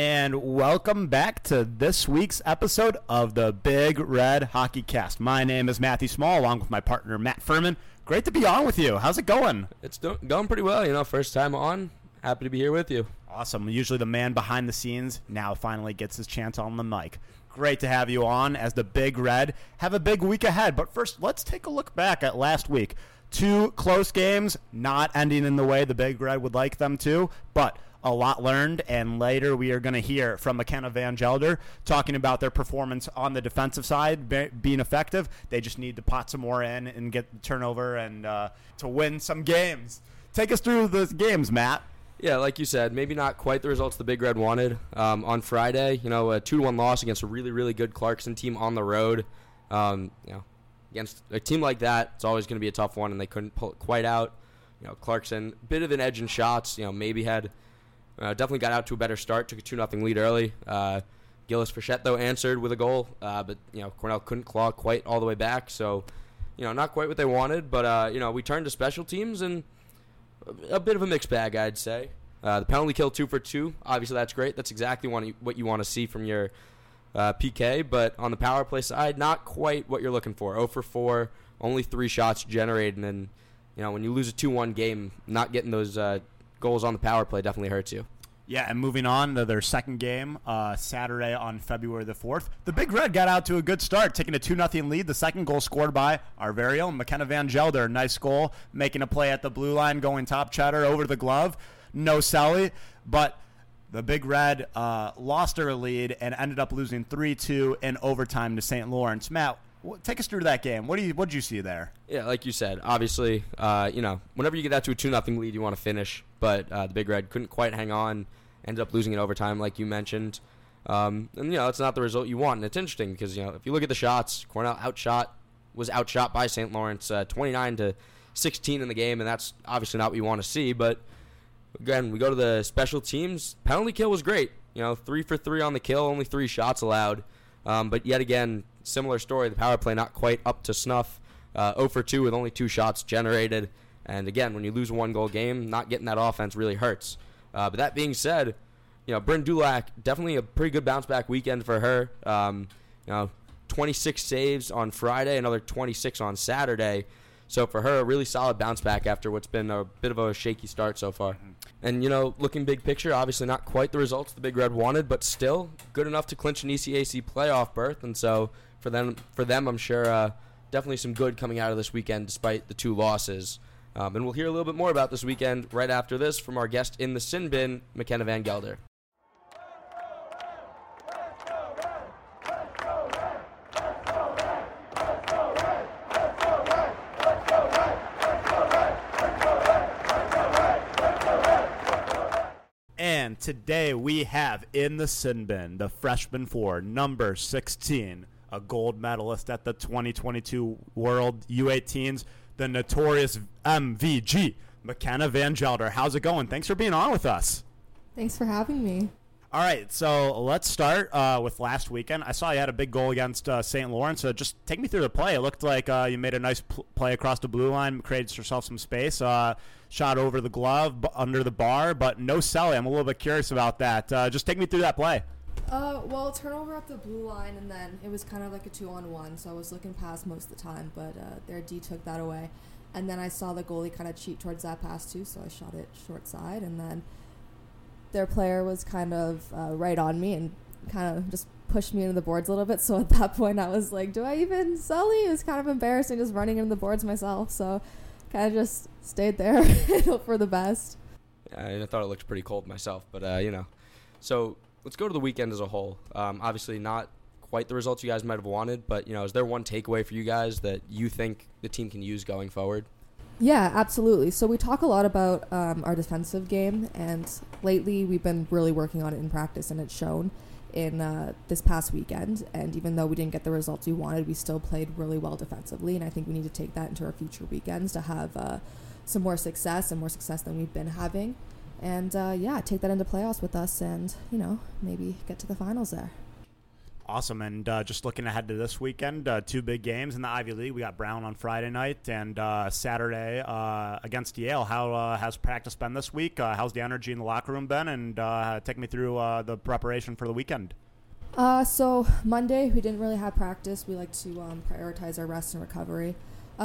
and welcome back to this week's episode of the Big Red Hockey Cast. My name is Matthew Small, along with my partner Matt Furman. Great to be on with you. How's it going? It's do- going pretty well. You know, first time on. Happy to be here with you. Awesome. Usually the man behind the scenes now finally gets his chance on the mic. Great to have you on as the Big Red. Have a big week ahead. But first, let's take a look back at last week. Two close games, not ending in the way the Big Red would like them to, but a lot learned, and later we are going to hear from McKenna Van Gelder talking about their performance on the defensive side be- being effective. They just need to pot some more in and get the turnover and uh, to win some games. Take us through the games, Matt. Yeah, like you said, maybe not quite the results the Big Red wanted. Um, on Friday, you know, a two to one loss against a really, really good Clarkson team on the road. Um, you know, against a team like that, it's always going to be a tough one, and they couldn't pull it quite out. You know, Clarkson, bit of an edge in shots. You know, maybe had uh, definitely got out to a better start. Took a two nothing lead early. Uh, Gillis Frechette though answered with a goal, uh, but you know Cornell couldn't claw quite all the way back. So, you know, not quite what they wanted. But uh, you know, we turned to special teams and a bit of a mixed bag, I'd say. Uh, the penalty kill two for two. Obviously, that's great. That's exactly what you want to see from your uh, PK. But on the power play side, not quite what you're looking for. 0 for 4, only three shots generated. And, you know, when you lose a 2 1 game, not getting those uh, goals on the power play definitely hurts you. Yeah, and moving on to their second game, uh, Saturday on February the 4th. The Big Red got out to a good start, taking a 2 0 lead. The second goal scored by our very own McKenna Van Gelder. Nice goal, making a play at the blue line, going top cheddar over the glove. No Celly, but the Big Red uh, lost their lead and ended up losing 3 2 in overtime to St. Lawrence. Matt, take us through that game. What do you what did you see there? Yeah, like you said, obviously, uh, you know, whenever you get out to a two nothing lead, you want to finish. But uh, the Big Red couldn't quite hang on ended up losing in overtime, like you mentioned. Um, and you know that's not the result you want. And it's interesting because you know if you look at the shots, Cornell outshot was outshot by St. Lawrence, uh, 29 to 16 in the game, and that's obviously not what you want to see. But again, we go to the special teams. Penalty kill was great. You know, three for three on the kill, only three shots allowed. Um, but yet again, similar story. The power play not quite up to snuff. Uh, 0 for 2 with only two shots generated. And again, when you lose one goal game, not getting that offense really hurts. Uh, but that being said, you know, Bryn Dulac, definitely a pretty good bounce back weekend for her. Um, you know, 26 saves on Friday, another 26 on Saturday. So for her, a really solid bounce back after what's been a bit of a shaky start so far. Mm-hmm. And, you know, looking big picture, obviously not quite the results the Big Red wanted, but still good enough to clinch an ECAC playoff berth. And so for them, for them I'm sure uh, definitely some good coming out of this weekend despite the two losses. Um, and we'll hear a little bit more about this weekend right after this from our guest in the sin bin, McKenna Van Gelder. Today we have in the sin bin the freshman for number 16, a gold medalist at the 2022 World U18s, the notorious MVG, McKenna Van Gelder. How's it going? Thanks for being on with us. Thanks for having me. All right, so let's start uh, with last weekend. I saw you had a big goal against uh, St. Lawrence. So just take me through the play. It looked like uh, you made a nice pl- play across the blue line, created yourself some space, uh, shot over the glove, b- under the bar, but no selling. I'm a little bit curious about that. Uh, just take me through that play. Uh, well, turnover at the blue line, and then it was kind of like a two-on-one. So I was looking past most of the time, but their D took that away. And then I saw the goalie kind of cheat towards that pass too, so I shot it short side. And then their player was kind of uh, right on me and kind of just pushed me into the boards a little bit. So at that point, I was like, "Do I even celly?" It was kind of embarrassing just running into the boards myself. So kind of just stayed there for the best. I thought it looked pretty cold myself, but uh, you know, so let's go to the weekend as a whole. Um, obviously, not quite the results you guys might have wanted, but you know, is there one takeaway for you guys that you think the team can use going forward? Yeah, absolutely. So we talk a lot about um, our defensive game, and lately we've been really working on it in practice, and it's shown in uh, this past weekend. And even though we didn't get the results we wanted, we still played really well defensively, and I think we need to take that into our future weekends to have uh, some more success and more success than we've been having and uh, yeah, take that into playoffs with us, and you know maybe get to the finals there. Awesome. And uh, just looking ahead to this weekend, uh, two big games in the Ivy League. We got Brown on Friday night and uh, Saturday uh, against Yale. How uh, has practice been this week? Uh, how's the energy in the locker room been? And take me through the preparation for the weekend. so Monday we didn't really have practice. We like to um, prioritize our rest and recovery.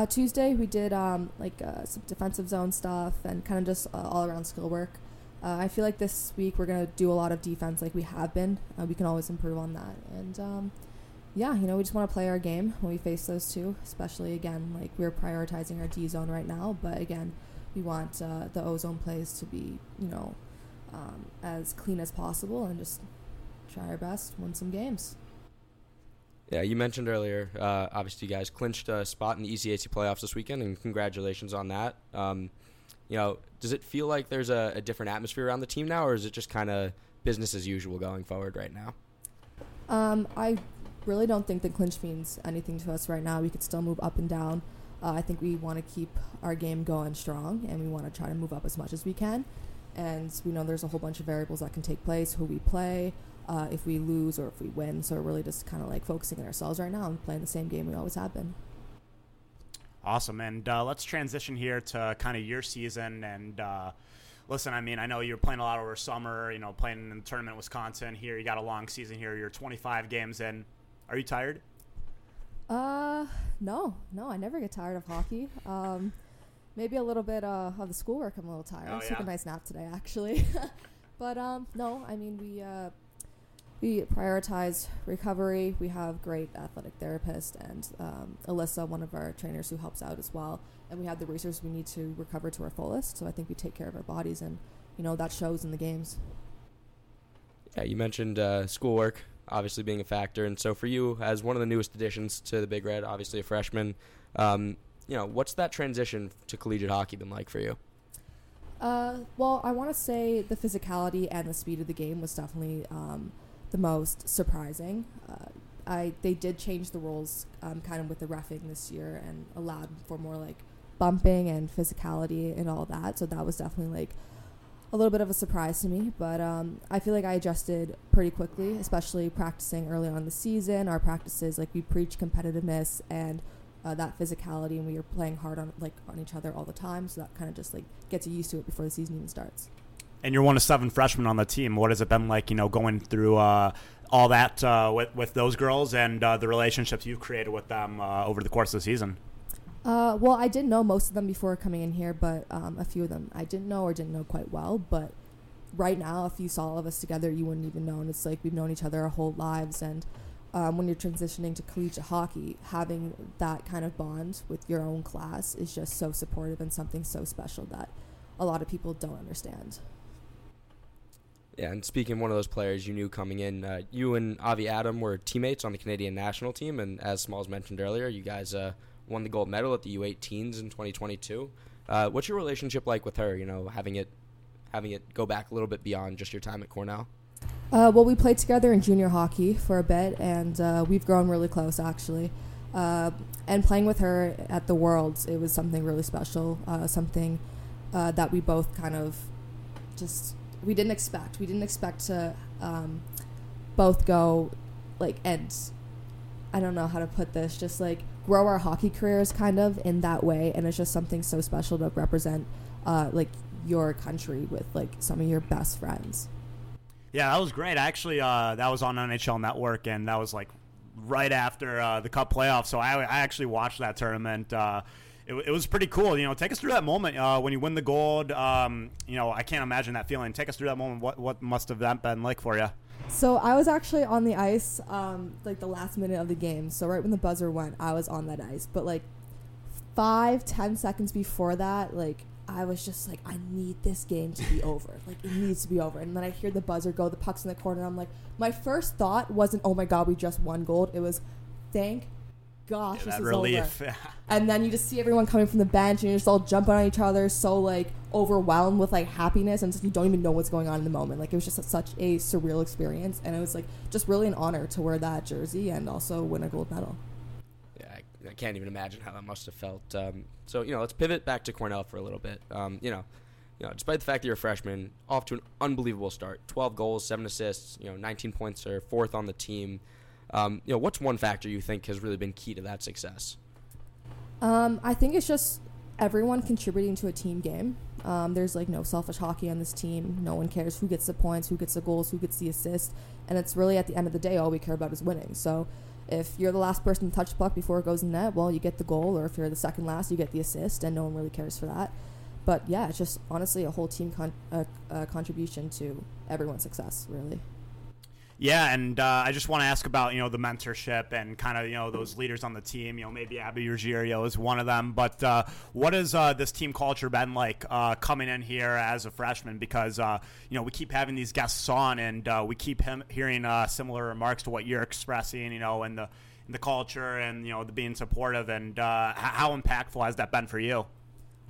Tuesday we did um, like some defensive zone stuff and kind of just all around skill work. Uh, I feel like this week we're gonna do a lot of defense, like we have been. Uh, we can always improve on that, and um, yeah, you know, we just want to play our game when we face those two. Especially again, like we're prioritizing our D zone right now, but again, we want uh, the O zone plays to be, you know, um, as clean as possible, and just try our best, win some games. Yeah, you mentioned earlier. Uh, obviously, you guys clinched a spot in the ECAC playoffs this weekend, and congratulations on that. Um, you know, does it feel like there's a, a different atmosphere around the team now, or is it just kind of business as usual going forward right now? Um, I really don't think that clinch means anything to us right now. We could still move up and down. Uh, I think we want to keep our game going strong, and we want to try to move up as much as we can. And we know there's a whole bunch of variables that can take place: who we play, uh, if we lose, or if we win. So we're really just kind of like focusing on ourselves right now and playing the same game we always have been. Awesome. And uh, let's transition here to kind of your season. And uh, listen, I mean, I know you're playing a lot over summer, you know, playing in the tournament in Wisconsin. Here, you got a long season here. You're 25 games in. Are you tired? Uh, no, no, I never get tired of hockey. Um, maybe a little bit uh, of the schoolwork. I'm a little tired. Oh, I took a nice nap today, actually. but um, no, I mean, we uh, we prioritize recovery. We have great athletic therapists and um, Alyssa, one of our trainers, who helps out as well. And we have the resources we need to recover to our fullest. So I think we take care of our bodies, and you know that shows in the games. Yeah, you mentioned uh, schoolwork obviously being a factor, and so for you, as one of the newest additions to the Big Red, obviously a freshman, um, you know, what's that transition to collegiate hockey been like for you? Uh, well, I want to say the physicality and the speed of the game was definitely um, the most surprising. Uh, I they did change the rules um, kind of with the refing this year and allowed for more like bumping and physicality and all that. So that was definitely like a little bit of a surprise to me. But um, I feel like I adjusted pretty quickly, especially practicing early on the season. Our practices like we preach competitiveness and uh, that physicality, and we are playing hard on like on each other all the time. So that kind of just like gets you used to it before the season even starts and you're one of seven freshmen on the team. What has it been like, you know, going through uh, all that uh, with with those girls and uh, the relationships you've created with them uh, over the course of the season? Uh, well, I didn't know most of them before coming in here, but um, a few of them I didn't know or didn't know quite well. But right now, if you saw all of us together, you wouldn't even know. And it's like we've known each other our whole lives. And um, when you're transitioning to collegiate hockey, having that kind of bond with your own class is just so supportive and something so special that a lot of people don't understand. Yeah, and speaking of one of those players you knew coming in, uh, you and Avi Adam were teammates on the Canadian national team, and as Smalls mentioned earlier, you guys uh, won the gold medal at the U18s in 2022. Uh, what's your relationship like with her? You know, having it having it go back a little bit beyond just your time at Cornell. Uh, well, we played together in junior hockey for a bit, and uh, we've grown really close actually. Uh, and playing with her at the Worlds, it was something really special, something that we both kind of just we didn't expect. We didn't expect to um, both go like and I don't know how to put this. Just like grow our hockey careers kind of in that way, and it's just something so special to represent uh, like your country with like some of your best friends. Yeah, that was great. Actually, uh, that was on NHL Network, and that was like right after uh, the Cup playoffs. So I, I actually watched that tournament. Uh, it, it, was pretty cool. You know, take us through that moment uh, when you win the gold. Um, you know, I can't imagine that feeling. Take us through that moment. What what must have that been like for you? So I was actually on the ice, um, like the last minute of the game. So right when the buzzer went, I was on that ice. But like five, ten seconds before that, like I was just like, I need this game to be over. Like it needs to be over. And then I hear the buzzer go, the puck's in the corner. I'm like, my first thought wasn't, oh my god, we just won gold. It was, thank gosh, yeah, this is relief. over. and then you just see everyone coming from the bench, and you're just all jumping on each other, so like overwhelmed with like happiness, and just, you don't even know what's going on in the moment. Like it was just a, such a surreal experience, and it was like just really an honor to wear that jersey and also win a gold medal. Yeah, I, I can't even imagine how that must have felt. Um, so you know, let's pivot back to Cornell for a little bit. Um, you know. You know, despite the fact that you're a freshman, off to an unbelievable start. 12 goals, 7 assists, you know, 19 points, or fourth on the team. Um, you know, what's one factor you think has really been key to that success? Um, I think it's just everyone contributing to a team game. Um, there's like no selfish hockey on this team. No one cares who gets the points, who gets the goals, who gets the assist, and it's really at the end of the day all we care about is winning. So if you're the last person to touch the puck before it goes in net, well, you get the goal, or if you're the second last, you get the assist, and no one really cares for that. But yeah, it's just honestly a whole team con- uh, uh, contribution to everyone's success, really. Yeah, and uh, I just want to ask about you know the mentorship and kind of you know those leaders on the team. You know, maybe Abby Ruggiero is one of them. But uh, what has uh, this team culture been like uh, coming in here as a freshman? Because uh, you know we keep having these guests on, and uh, we keep hearing similar remarks to what you're expressing. You know, and the in the culture and you know the being supportive. And how impactful has that been for you?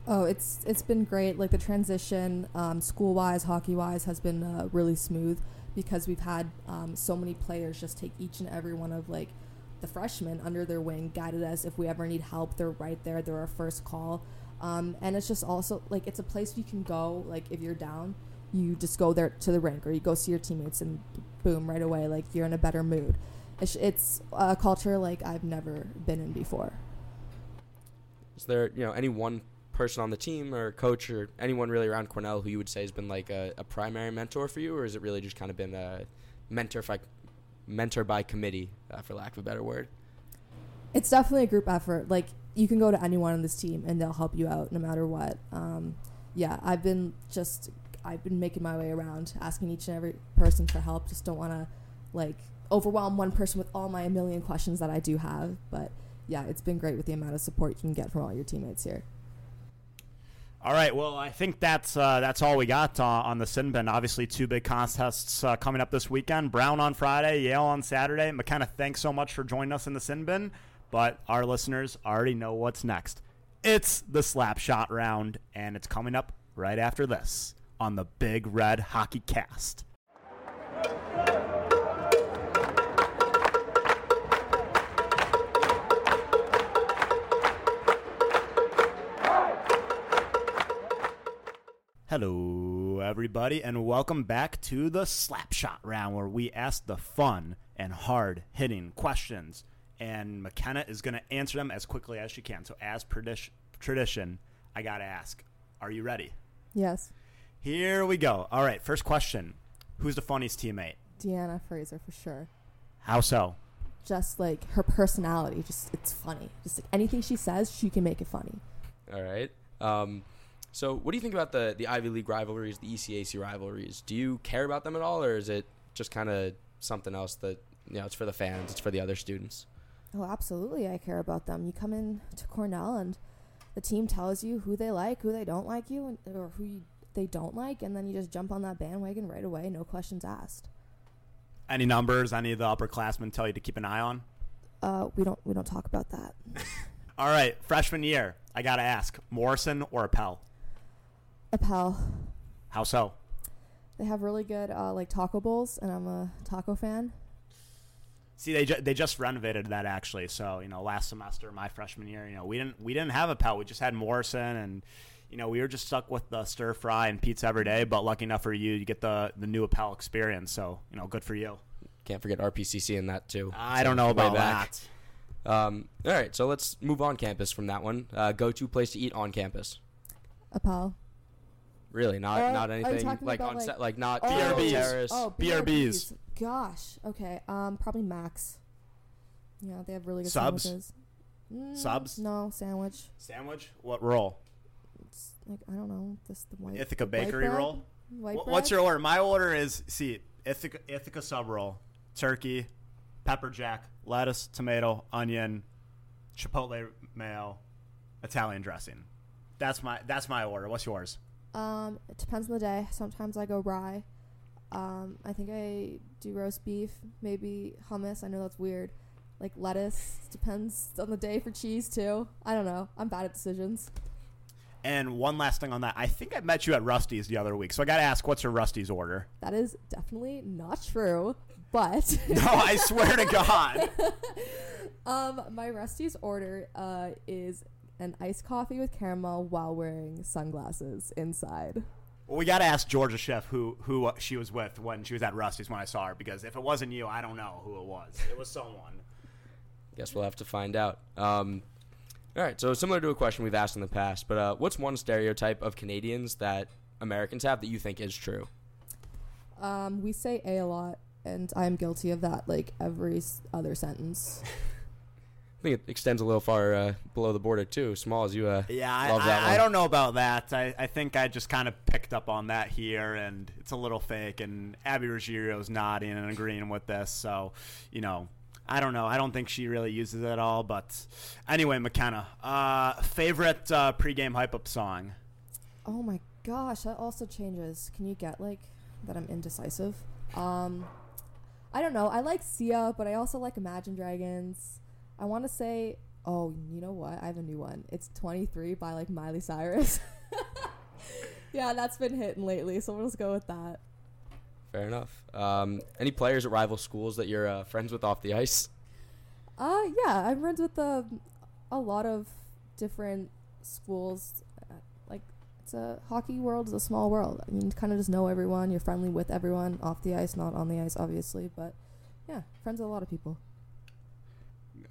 Oh, it's it's been great. Like the transition, um, school wise, hockey wise, has been really smooth because we've had um, so many players just take each and every one of like the freshmen under their wing, guided us. If we ever need help, they're right there. They're our first call. Um, and it's just also like it's a place you can go. Like if you're down, you just go there to the rink, or you go see your teammates, and boom, right away, like you're in a better mood. It's, it's a culture like I've never been in before. Is there you know any one person on the team or coach or anyone really around Cornell who you would say has been like a, a primary mentor for you, or is it really just kind of been a mentor by, mentor by committee, uh, for lack of a better word? It's definitely a group effort. Like you can go to anyone on this team and they'll help you out no matter what. Um, yeah, I've been just I've been making my way around, asking each and every person for help. Just don't want to like overwhelm one person with all my million questions that I do have. But yeah, it's been great with the amount of support you can get from all your teammates here. All right. Well, I think that's uh, that's all we got uh, on the sin bin. Obviously, two big contests uh, coming up this weekend: Brown on Friday, Yale on Saturday. McKenna, thanks so much for joining us in the sin bin. But our listeners already know what's next. It's the slap shot round, and it's coming up right after this on the Big Red Hockey Cast. Hello, everybody, and welcome back to the Slapshot round where we ask the fun and hard hitting questions. And McKenna is going to answer them as quickly as she can. So, as tradition, I got to ask Are you ready? Yes. Here we go. All right, first question Who's the funniest teammate? Deanna Fraser, for sure. How so? Just like her personality, just it's funny. Just like anything she says, she can make it funny. All right. Um, so, what do you think about the the Ivy League rivalries, the ECAC rivalries? Do you care about them at all, or is it just kind of something else that you know it's for the fans, it's for the other students? Oh, absolutely, I care about them. You come in to Cornell, and the team tells you who they like, who they don't like you, and, or who you, they don't like, and then you just jump on that bandwagon right away, no questions asked. Any numbers? Any of the upperclassmen tell you to keep an eye on? Uh, we don't we don't talk about that. All right, freshman year. I gotta ask: Morrison or Appel? Appel. How so? They have really good uh, like taco bowls, and I'm a taco fan. See, they ju- they just renovated that actually. So you know, last semester, my freshman year, you know, we didn't we didn't have Appel. We just had Morrison, and you know, we were just stuck with the stir fry and pizza every day. But lucky enough for you, you get the the new Appel experience. So you know, good for you. Can't forget RPCC in that too. I don't know about that. Um, all right, so let's move on campus from that one. Uh, go to place to eat on campus. Appel. Really, not uh, not anything like on like, set, like not oh, BRBs. Terrace. Oh, BRBs. Gosh. Okay. Um, probably Max. Yeah, they have really good subs. Sandwiches. Mm, Subs? No, sandwich. Sandwich? What roll? It's like I don't know. This the white Ithaca Bakery white roll. White w- What's your order? My order is see Ithaca Ithaca sub roll, turkey, pepper jack, lettuce, tomato, onion, chipotle mayo, Italian dressing. That's my that's my order. What's yours? Um, it depends on the day. Sometimes I go rye. Um, I think I do roast beef, maybe hummus. I know that's weird. Like lettuce depends on the day for cheese too. I don't know. I'm bad at decisions. And one last thing on that, I think I met you at Rusty's the other week, so I got to ask, what's your Rusty's order? That is definitely not true, but no, I swear to God. um, my Rusty's order uh, is an iced coffee with caramel while wearing sunglasses inside. Well, we got to ask Georgia Chef who who she was with when she was at Rusty's when I saw her because if it wasn't you, I don't know who it was. It was someone. Guess we'll have to find out. Um, all right, so similar to a question we've asked in the past, but uh, what's one stereotype of Canadians that Americans have that you think is true? Um, we say a a lot, and I'm guilty of that. Like every other sentence. I think it extends a little far uh, below the border too. Small as you, uh, Yeah, I, love that I, I don't know about that. I, I think I just kind of picked up on that here, and it's a little fake. And Abby Ruggiero's nodding and agreeing with this, so you know, I don't know. I don't think she really uses it at all. But anyway, McKenna, uh, favorite uh, pregame hype up song? Oh my gosh, that also changes. Can you get like that I'm indecisive? Um I don't know. I like Sia, but I also like Imagine Dragons. I want to say, oh, you know what? I have a new one. It's 23 by like Miley Cyrus. yeah, that's been hitting lately, so we'll just go with that. fair enough. Um, any players at rival schools that you're uh, friends with off the ice? Uh yeah, I'm friends with uh, a lot of different schools. Uh, Like it's a hockey world is a small world. I mean, you kind of just know everyone. You're friendly with everyone off the ice, not on the ice, obviously. But yeah, friends with a lot of people.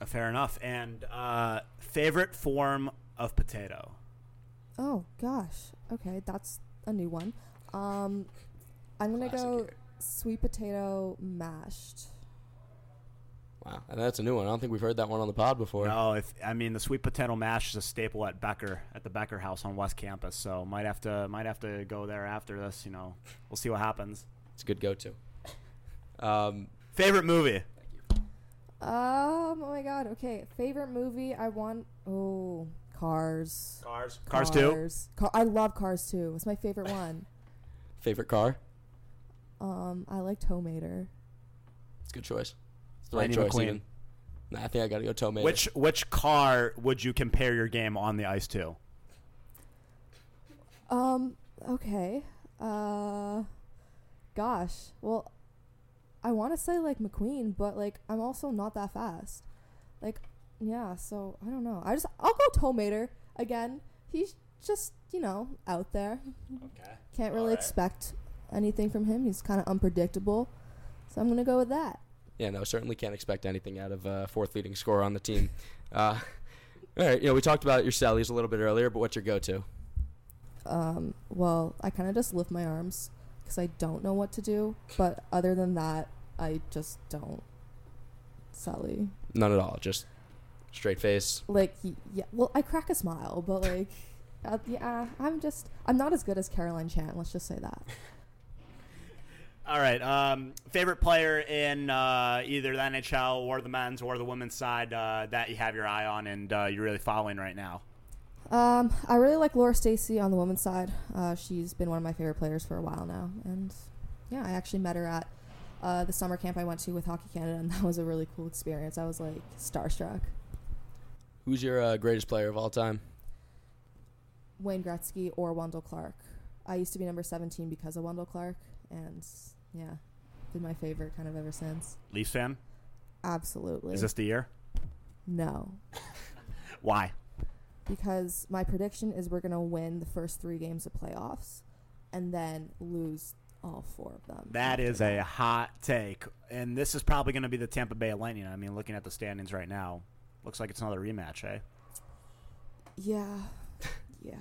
Uh, Fair enough. And uh, favorite form of potato? Oh gosh, okay, that's a new one. Um, I'm gonna Classic go here. sweet potato mashed. Wow, and that's a new one. I don't think we've heard that one on the pod before. No, if I mean the sweet potato mash is a staple at Becker at the Becker House on West Campus, so might have to might have to go there after this. You know, we'll see what happens. It's a good go-to. Um, Favorite movie? Um, oh my god, okay, favorite movie. I want oh Cars. Cars. Cars two. Cars. Car- I love Cars 2. It's my favorite one. favorite car? Um, I like Tow Mater. It's a good choice. It's the right Lightning choice. McQueen. Even. Nah, I think I got to go Tow Mater. Which which car would you compare your game on the ice to? Um, okay. Uh, gosh. Well, I want to say like McQueen, but like I'm also not that fast. Like, yeah. So I don't know. I just I'll go Tow Mater again. He's just you know out there. Okay. Can't really Alright. expect anything from him. He's kind of unpredictable. So I'm gonna go with that. Yeah, no, certainly can't expect anything out of uh, fourth leading scorer on the team. Uh, all right, you know, we talked about your cellies a little bit earlier, but what's your go-to? Um, well, I kind of just lift my arms because I don't know what to do. But other than that, I just don't. Celly. None at all, just straight face. Like, yeah. Well, I crack a smile, but like, uh, yeah, I'm just. I'm not as good as Caroline Chan. Let's just say that. All right. Um, favorite player in uh, either the NHL or the men's or the women's side uh, that you have your eye on and uh, you're really following right now? Um, I really like Laura Stacey on the women's side. Uh, she's been one of my favorite players for a while now, and yeah, I actually met her at uh, the summer camp I went to with Hockey Canada, and that was a really cool experience. I was like starstruck. Who's your uh, greatest player of all time? Wayne Gretzky or Wendell Clark. I used to be number 17 because of Wendell Clark, and yeah, been my favorite kind of ever since. Leafs fan? Absolutely. Is this the year? no, Why? because my prediction is we're gonna win the first three games of playoffs, and then lose all four of them. That after is a hot take, and this is probably going to be the Tampa Bay Lightning. I mean, looking at the standings right now, looks like it's another rematch, eh? Yeah, yeah.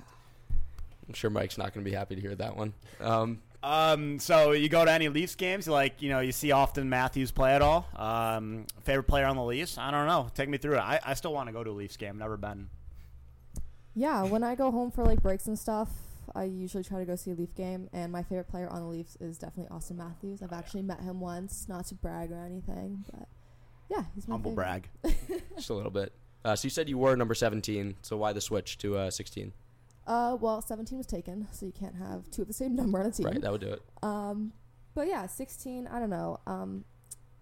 I'm sure Mike's not going to be happy to hear that one. Um, Um, so you go to any Leafs games, you like, you know, you see often Matthews play at all. Um, favorite player on the Leafs? I don't know. Take me through it. I, I still want to go to a Leafs game. Never been. Yeah, when I go home for like breaks and stuff, I usually try to go see a Leaf game, and my favorite player on the Leafs is definitely Auston Matthews. I've actually met him once, not to brag or anything, but yeah, he's my Humble favorite. brag. just a little bit. Uh, so you said you were number 17, so why the switch to uh, 16? Uh, well, 17 was taken, so you can't have two of the same number on a team. Right, that would do it. Um, but yeah, 16, I don't know. Um,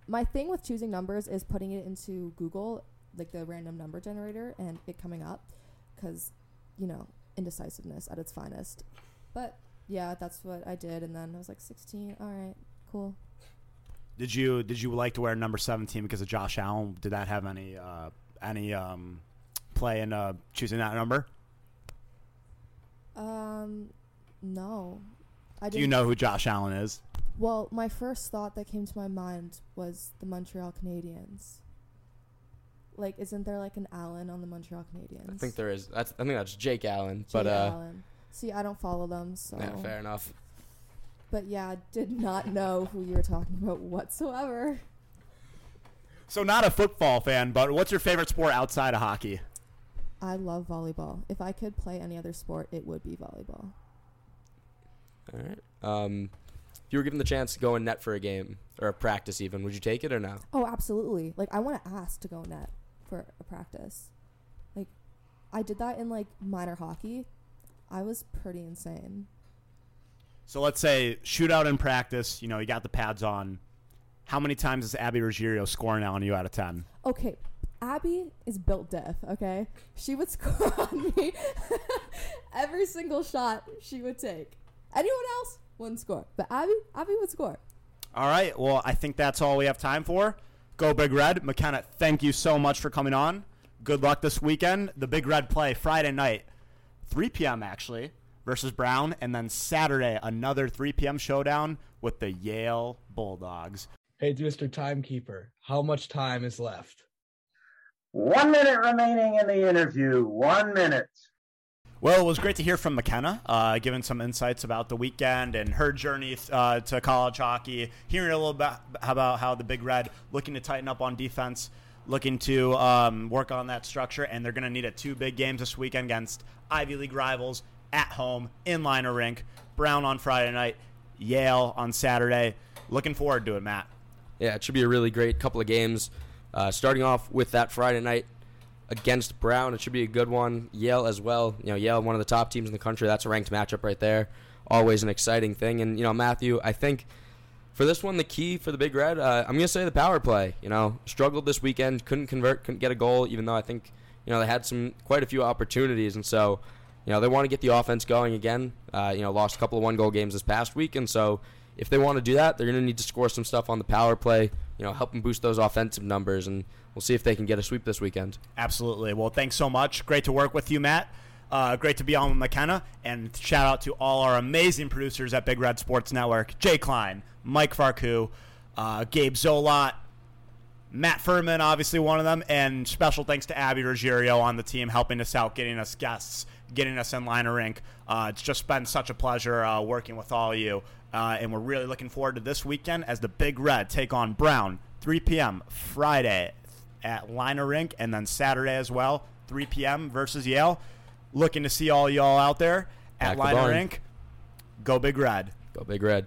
my thing with choosing numbers is putting it into Google, like the random number generator, and it coming up, because, you know, indecisiveness at its finest. But yeah, that's what I did, and then I was like, 16, all right, cool. Did you did you like to wear number seventeen because of Josh Allen? Did that have any uh, any um, play in uh, choosing that number? Um, no. I Do you know who Josh Allen is? Well, my first thought that came to my mind was the Montreal Canadiens. Like, isn't there like an Allen on the Montreal Canadiens? I think there is. That's I think that's Jake Allen. but uh, Allen. See, I don't follow them, so. yeah, fair enough. But yeah, I did not know who you were talking about whatsoever. So not a football fan, but what's your favorite sport outside of hockey? I love volleyball. If I could play any other sport, it would be volleyball. All right. Um, if you were given the chance to go in net for a game or a practice, even, would you take it or no? Oh, absolutely. Like I want to ask to go net for a practice. Like I did that in like minor hockey. I was pretty insane. So let's say shootout in practice. You know, you got the pads on. How many times is Abby Ruggiero scoring on you out of ten? Okay, Abby is built deaf, okay? She would score on me every single shot she would take. Anyone else wouldn't score. But Abby, Abby would score. All right. Well, I think that's all we have time for. Go Big Red. McKenna, thank you so much for coming on. Good luck this weekend. The Big Red play Friday night, 3 p.m. actually, versus Brown. And then Saturday, another 3 p.m. showdown with the Yale Bulldogs. Hey, Mr. Timekeeper, how much time is left? One minute remaining in the interview. One minute. Well, it was great to hear from McKenna, uh, giving some insights about the weekend and her journey uh, to college hockey. Hearing a little bit about how the Big Red looking to tighten up on defense, looking to um, work on that structure, and they're going to need it. Two big games this weekend against Ivy League rivals at home in Lynah Rink. Brown on Friday night, Yale on Saturday. Looking forward to it, Matt. Yeah, it should be a really great couple of games. Uh, starting off with that Friday night against Brown, it should be a good one. Yale as well. You know, Yale, one of the top teams in the country. That's a ranked matchup right there. Always an exciting thing. And you know, Matthew, I think for this one, the key for the Big Red, uh, I'm gonna say the power play. You know, struggled this weekend, couldn't convert, couldn't get a goal, even though I think you know they had some quite a few opportunities, and so you know they want to get the offense going again. Uh, you know, lost a couple of one goal games this past week, and so if they want to do that, they're going to need to score some stuff on the power play. You know, help them boost those offensive numbers, and we'll see if they can get a sweep this weekend. Absolutely. Well, thanks so much. Great to work with you, Matt. Uh, great to be on with McKenna. And shout out to all our amazing producers at Big Red Sports Network Jay Klein, Mike Farku, uh, Gabe Zolot, Matt Furman, obviously one of them. And special thanks to Abby Ruggiero on the team helping us out, getting us guests, getting us in Lynah Rink. Uh, it's just been such a pleasure uh, working with all of you. Uh, and we're really looking forward to this weekend as the Big Red take on Brown, 3 p.m. Friday at Lynah Rink, and then Saturday as well, 3 p.m. versus Yale. Looking to see all y'all out there at the Lynah. Rink. Go Big Red. Go Big Red.